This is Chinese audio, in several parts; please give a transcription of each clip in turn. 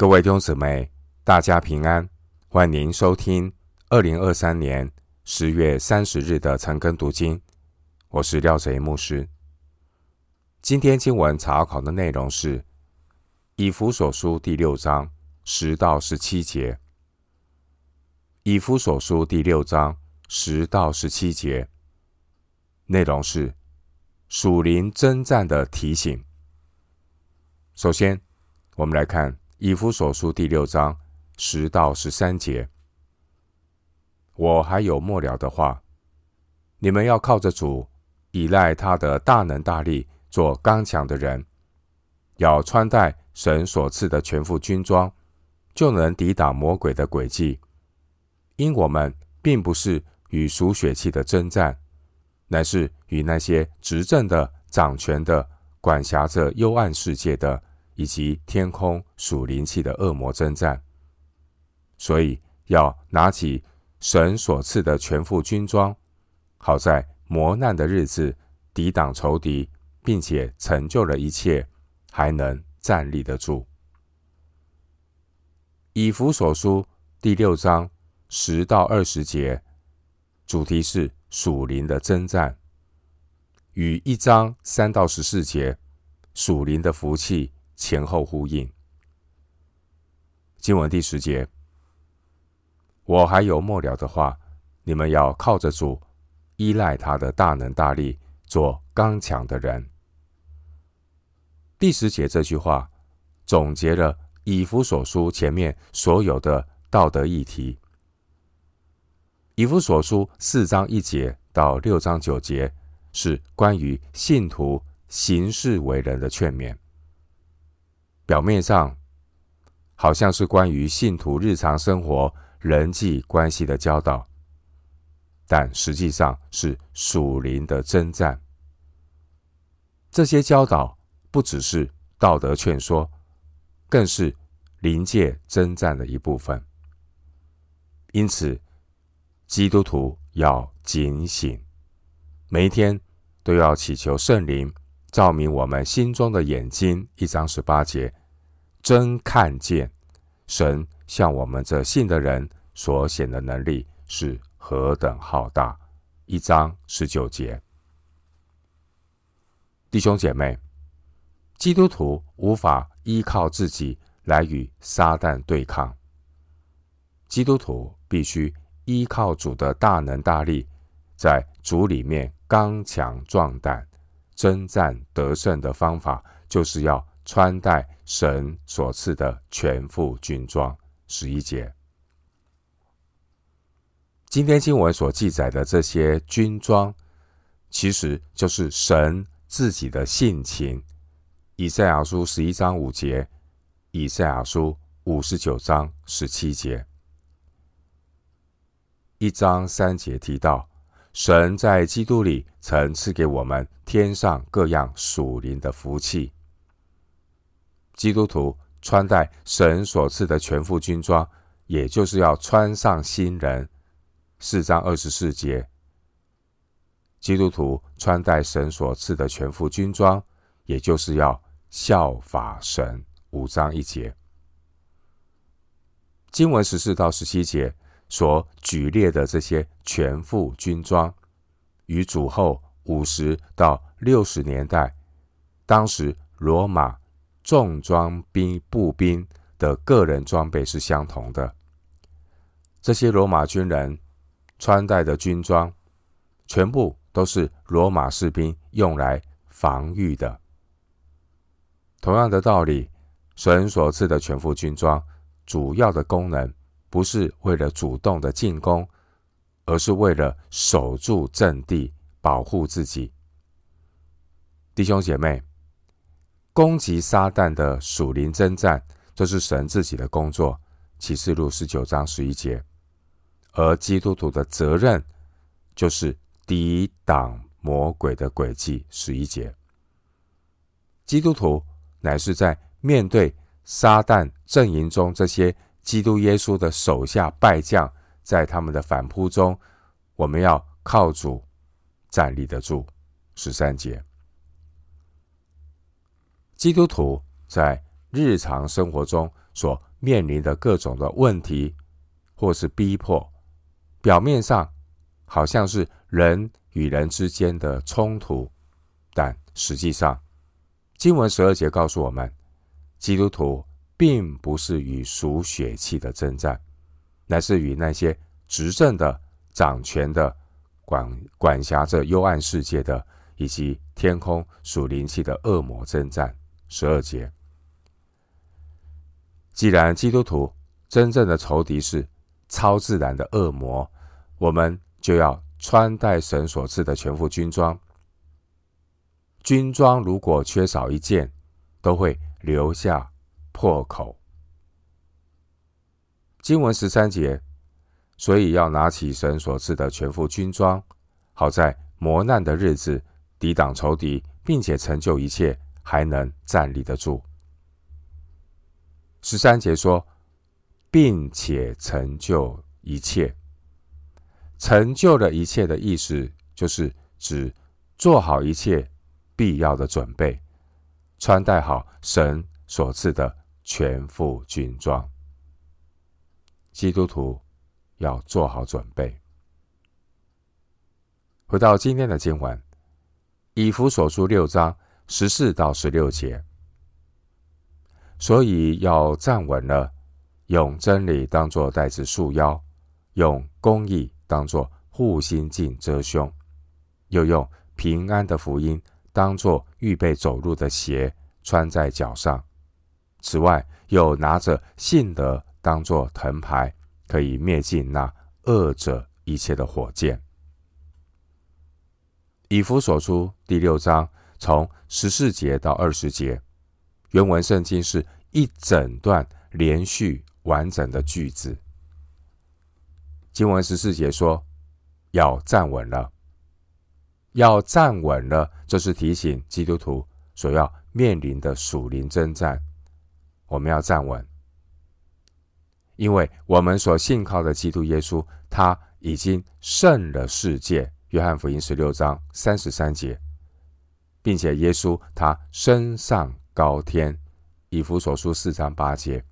各位弟兄姊妹，大家平安，欢迎收听二零二三年十月三十日的晨更读经。我是廖贼牧师。今天经文查考的内容是以弗所书第六章十到十七节。以弗所书第六章十到十七节内容是属灵征战的提醒。首先，我们来看。以弗所书第六章十到十三节，我还有末了的话，你们要靠着主，倚赖他的大能大力，做刚强的人，要穿戴神所赐的全副军装，就能抵挡魔鬼的诡计。因我们并不是与属血气的争战，乃是与那些执政的、掌权的、管辖着幽暗世界的。以及天空属灵气的恶魔征战，所以要拿起神所赐的全副军装，好在磨难的日子抵挡仇敌，并且成就了一切，还能站立得住。以弗所书第六章十到二十节，主题是属灵的征战，与一章三到十四节属灵的福气。前后呼应。经文第十节，我还有末了的话，你们要靠着主，依赖他的大能大力，做刚强的人。第十节这句话总结了以弗所书前面所有的道德议题。以弗所书四章一节到六章九节是关于信徒行事为人的劝勉。表面上好像是关于信徒日常生活人际关系的教导，但实际上是属灵的征战。这些教导不只是道德劝说，更是灵界征战的一部分。因此，基督徒要警醒，每一天都要祈求圣灵照明我们心中的眼睛。一章十八节。真看见神向我们这信的人所显的能力是何等浩大。一章十九节，弟兄姐妹，基督徒无法依靠自己来与撒旦对抗，基督徒必须依靠主的大能大力，在主里面刚强壮胆，征战得胜的方法就是要。穿戴神所赐的全副军装，十一节。今天经文所记载的这些军装，其实就是神自己的性情。以赛亚书十一章五节，以赛亚书五十九章十七节，一章三节提到，神在基督里曾赐给我们天上各样属灵的福气。基督徒穿戴神所赐的全副军装，也就是要穿上新人。四章二十四节，基督徒穿戴神所赐的全副军装，也就是要效法神。五章一节，经文十四到十七节所举列的这些全副军装，与主后五十到六十年代，当时罗马。重装兵步兵的个人装备是相同的。这些罗马军人穿戴的军装，全部都是罗马士兵用来防御的。同样的道理，神所赐的全副军装，主要的功能不是为了主动的进攻，而是为了守住阵地，保护自己。弟兄姐妹。攻击撒旦的属灵征战，这是神自己的工作。启示录十九章十一节，而基督徒的责任就是抵挡魔鬼的诡计。十一节，基督徒乃是在面对撒旦阵营中这些基督耶稣的手下败将，在他们的反扑中，我们要靠主站立得住。十三节。基督徒在日常生活中所面临的各种的问题或是逼迫，表面上好像是人与人之间的冲突，但实际上，经文十二节告诉我们，基督徒并不是与属血气的争战，乃是与那些执政的、掌权的、管管辖着幽暗世界的，以及天空属灵气的恶魔争战。十二节。既然基督徒真正的仇敌是超自然的恶魔，我们就要穿戴神所赐的全副军装。军装如果缺少一件，都会留下破口。经文十三节，所以要拿起神所赐的全副军装，好在磨难的日子抵挡仇敌，并且成就一切，还能站立得住。十三节说，并且成就一切，成就了一切的意思，就是指做好一切必要的准备，穿戴好神所赐的全副军装。基督徒要做好准备。回到今天的经文，以弗所书六章十四到十六节。所以要站稳了，用真理当作带子束腰，用公义当作护心镜遮胸，又用平安的福音当作预备走路的鞋穿在脚上。此外，又拿着信德当作藤牌，可以灭尽那恶者一切的火箭。以弗所书第六章从十四节到二十节。原文圣经是一整段连续完整的句子。经文十四节说：“要站稳了，要站稳了。”这是提醒基督徒所要面临的属灵征战。我们要站稳，因为我们所信靠的基督耶稣，他已经胜了世界。约翰福音十六章三十三节，并且耶稣他升上。高天，以弗所书四章八节，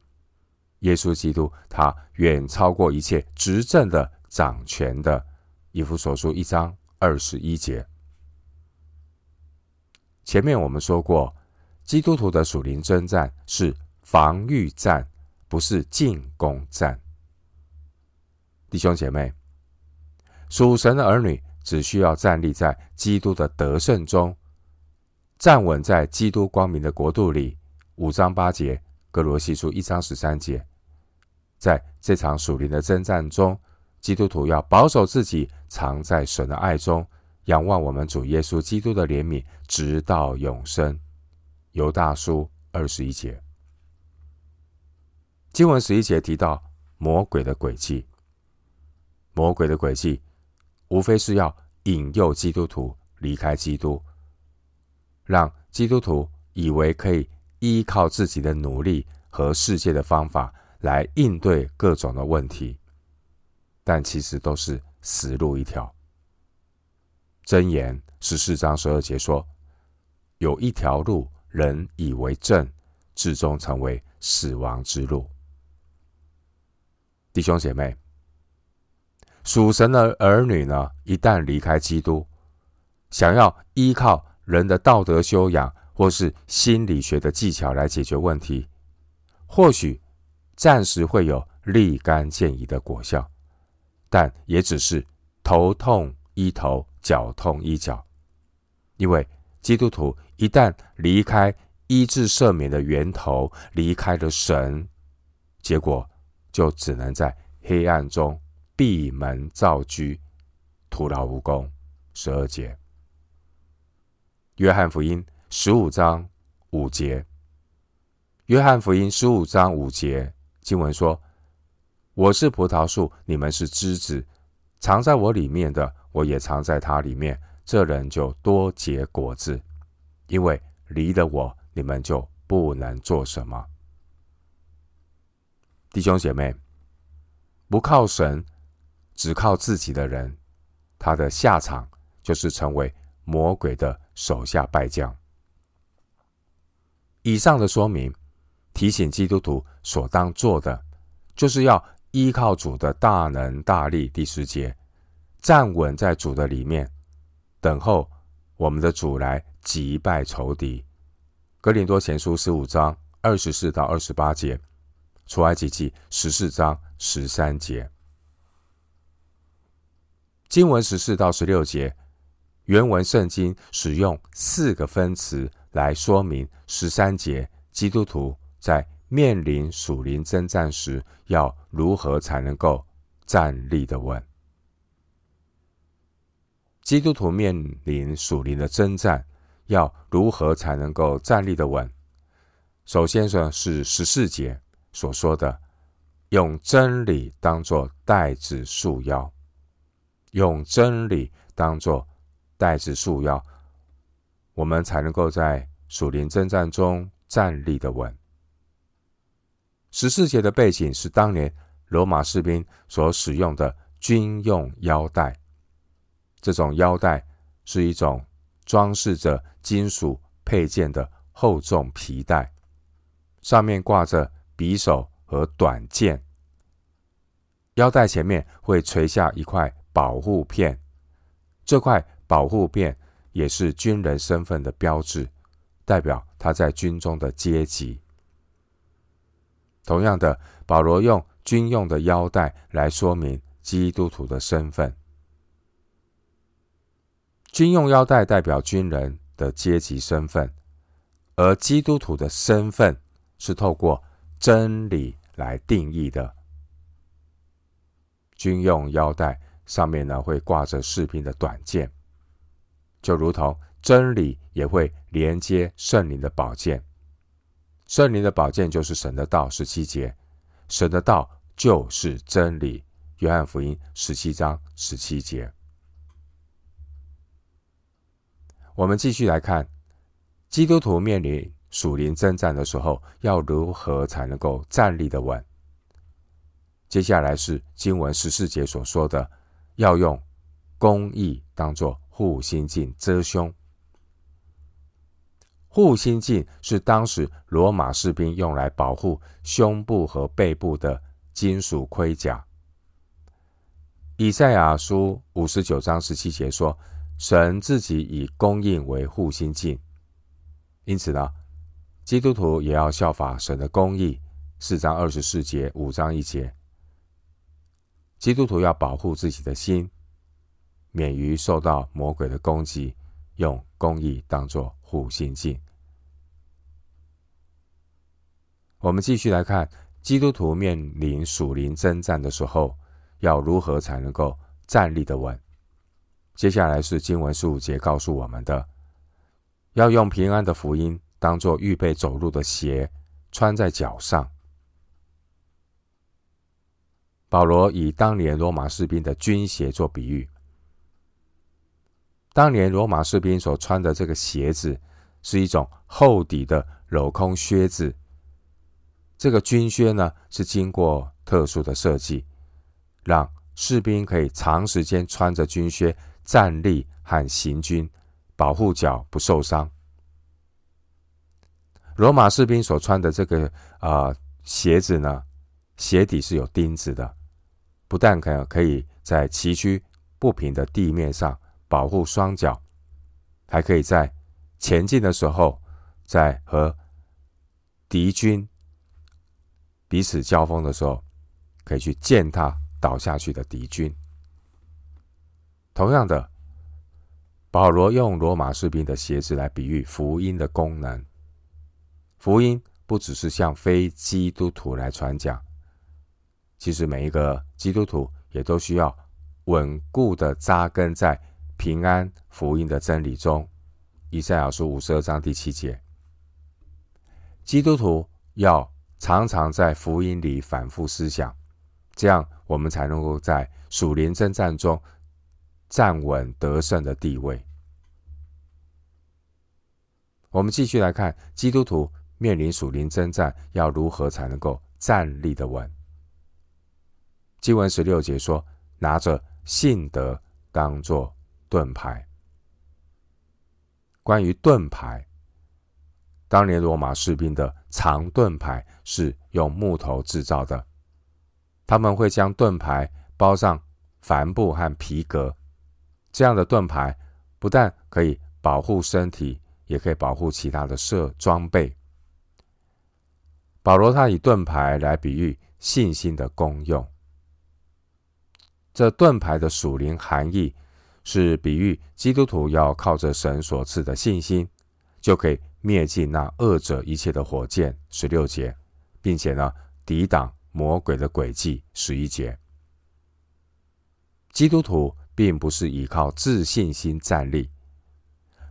耶稣基督他远超过一切执政的、掌权的。以弗所书一章二十一节。前面我们说过，基督徒的属灵征战是防御战，不是进攻战。弟兄姐妹，属神的儿女只需要站立在基督的得胜中。站稳在基督光明的国度里，五章八节，格罗西书一章十三节，在这场属灵的征战中，基督徒要保守自己，藏在神的爱中，仰望我们主耶稣基督的怜悯，直到永生。犹大书二十一节，经文十一节提到魔鬼的诡计，魔鬼的诡计无非是要引诱基督徒离开基督。让基督徒以为可以依靠自己的努力和世界的方法来应对各种的问题，但其实都是死路一条。箴言十四章十二节说：“有一条路，人以为正，至终成为死亡之路。”弟兄姐妹，属神的儿女呢，一旦离开基督，想要依靠。人的道德修养，或是心理学的技巧来解决问题，或许暂时会有立竿见影的果效，但也只是头痛医头，脚痛医脚。因为基督徒一旦离开医治赦免的源头，离开了神，结果就只能在黑暗中闭门造车，徒劳无功。十二节。约翰福音十五章五节，约翰福音十五章五节经文说：“我是葡萄树，你们是枝子，藏在我里面的，我也藏在他里面。这人就多结果子，因为离了我，你们就不能做什么。”弟兄姐妹，不靠神，只靠自己的人，他的下场就是成为魔鬼的手下败将。以上的说明提醒基督徒所当做的，就是要依靠主的大能大力。第十节，站稳在主的里面，等候我们的主来击败仇敌。哥林多前书十五章二十四到二十八节，出埃及记十四章十三节。经文十四到十六节，原文圣经使用四个分词来说明十三节基督徒在面临属灵征战时要如何才能够站立得稳。基督徒面临属灵的征战，要如何才能够站立得稳？首先呢是十四节所说的，用真理当作带子束腰。用真理当作带子束腰，我们才能够在属灵征战中站立的稳。十四节的背景是当年罗马士兵所使用的军用腰带，这种腰带是一种装饰着金属配件的厚重皮带，上面挂着匕首和短剑，腰带前面会垂下一块。保护片，这块保护片也是军人身份的标志，代表他在军中的阶级。同样的，保罗用军用的腰带来说明基督徒的身份。军用腰带代表军人的阶级身份，而基督徒的身份是透过真理来定义的。军用腰带。上面呢会挂着士兵的短剑，就如同真理也会连接圣灵的宝剑。圣灵的宝剑就是神的道，十七节，神的道就是真理。约翰福音十七章十七节。我们继续来看，基督徒面临属灵征战的时候，要如何才能够站立得稳？接下来是经文十四节所说的。要用公义当做护心镜遮胸。护心镜是当时罗马士兵用来保护胸部和背部的金属盔甲。以赛亚书五十九章十七节说：“神自己以公义为护心镜。”因此呢，基督徒也要效法神的公义。四章二十四节，五章一节。基督徒要保护自己的心，免于受到魔鬼的攻击，用公义当作护心镜。我们继续来看，基督徒面临属灵征战的时候，要如何才能够站立得稳？接下来是经文十五节告诉我们的：要用平安的福音当做预备走路的鞋，穿在脚上。保罗以当年罗马士兵的军鞋做比喻。当年罗马士兵所穿的这个鞋子是一种厚底的镂空靴子。这个军靴呢，是经过特殊的设计，让士兵可以长时间穿着军靴站立和行军，保护脚不受伤。罗马士兵所穿的这个啊、呃、鞋子呢，鞋底是有钉子的。不但可可以在崎岖不平的地面上保护双脚，还可以在前进的时候，在和敌军彼此交锋的时候，可以去践踏倒下去的敌军。同样的，保罗用罗马士兵的鞋子来比喻福音的功能。福音不只是向非基督徒来传讲。其实每一个基督徒也都需要稳固的扎根在平安福音的真理中。以赛亚书五十二章第七节，基督徒要常常在福音里反复思想，这样我们才能够在属灵征战中站稳得胜的地位。我们继续来看，基督徒面临属灵征战，要如何才能够站立得稳？经文十六节说：“拿着信德当作盾牌。”关于盾牌，当年罗马士兵的长盾牌是用木头制造的，他们会将盾牌包上帆布和皮革，这样的盾牌不但可以保护身体，也可以保护其他的设装备。保罗他以盾牌来比喻信心的功用。这盾牌的属灵含义是比喻基督徒要靠着神所赐的信心，就可以灭尽那恶者一切的火箭。十六节，并且呢，抵挡魔鬼的诡计。十一节，基督徒并不是依靠自信心站立，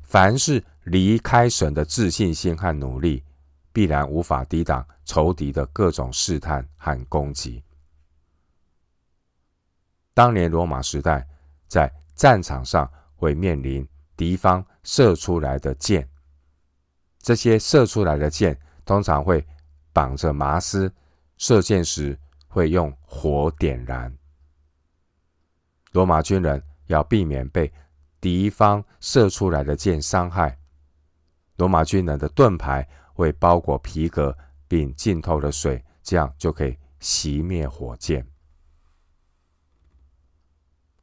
凡是离开神的自信心和努力，必然无法抵挡仇敌的各种试探和攻击。当年罗马时代在战场上会面临敌方射出来的箭，这些射出来的箭通常会绑着麻丝，射箭时会用火点燃。罗马军人要避免被敌方射出来的箭伤害，罗马军人的盾牌。会包裹皮革，并浸透了水，这样就可以熄灭火箭。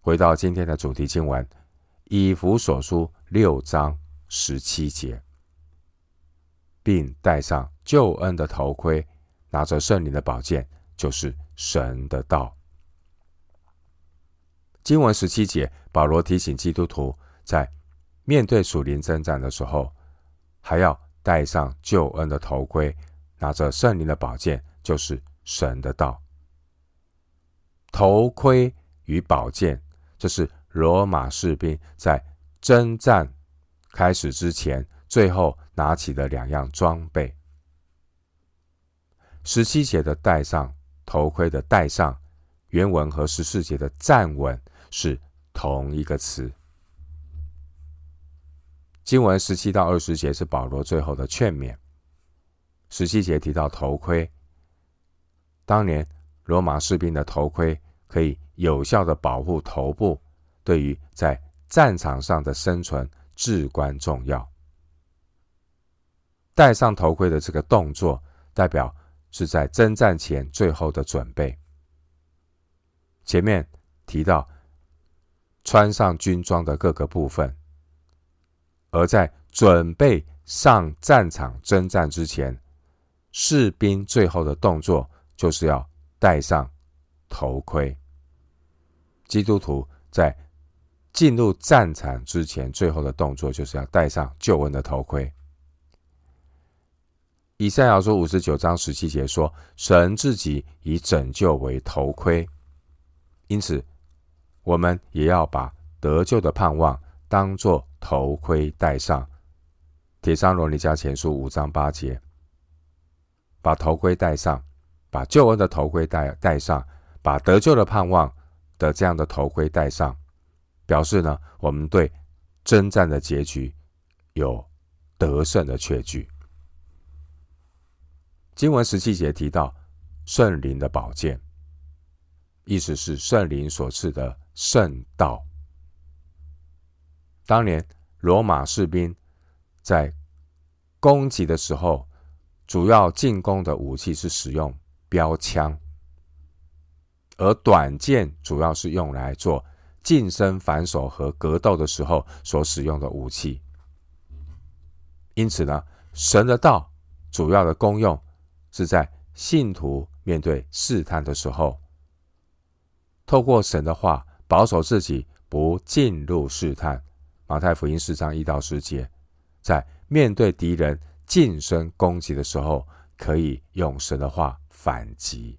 回到今天的主题经文，以弗所书六章十七节，并戴上救恩的头盔，拿着圣灵的宝剑，就是神的道。经文十七节，保罗提醒基督徒，在面对属灵征战的时候，还要。戴上救恩的头盔，拿着圣灵的宝剑，就是神的道。头盔与宝剑，这是罗马士兵在征战开始之前最后拿起的两样装备。十七节的戴上头盔的戴上，原文和十四节的站稳是同一个词。经文十七到二十节是保罗最后的劝勉。十七节提到头盔，当年罗马士兵的头盔可以有效的保护头部，对于在战场上的生存至关重要。戴上头盔的这个动作，代表是在征战前最后的准备。前面提到穿上军装的各个部分。而在准备上战场征战之前，士兵最后的动作就是要戴上头盔。基督徒在进入战场之前，最后的动作就是要戴上救恩的头盔。以赛亚书五十九章十七节说：“神自己以拯救为头盔。”因此，我们也要把得救的盼望当作头盔戴上，《帖撒罗尼加前书》五章八节，把头盔戴上，把救恩的头盔戴戴上，把得救的盼望的这样的头盔戴上，表示呢，我们对征战的结局有得胜的确据。经文十七节提到圣灵的宝剑，意思是圣灵所赐的圣道。当年罗马士兵在攻击的时候，主要进攻的武器是使用标枪，而短剑主要是用来做近身反手和格斗的时候所使用的武器。因此呢，神的道主要的功用是在信徒面对试探的时候，透过神的话保守自己不进入试探。马太福音四章一到十节，在面对敌人近身攻击的时候，可以用神的话反击。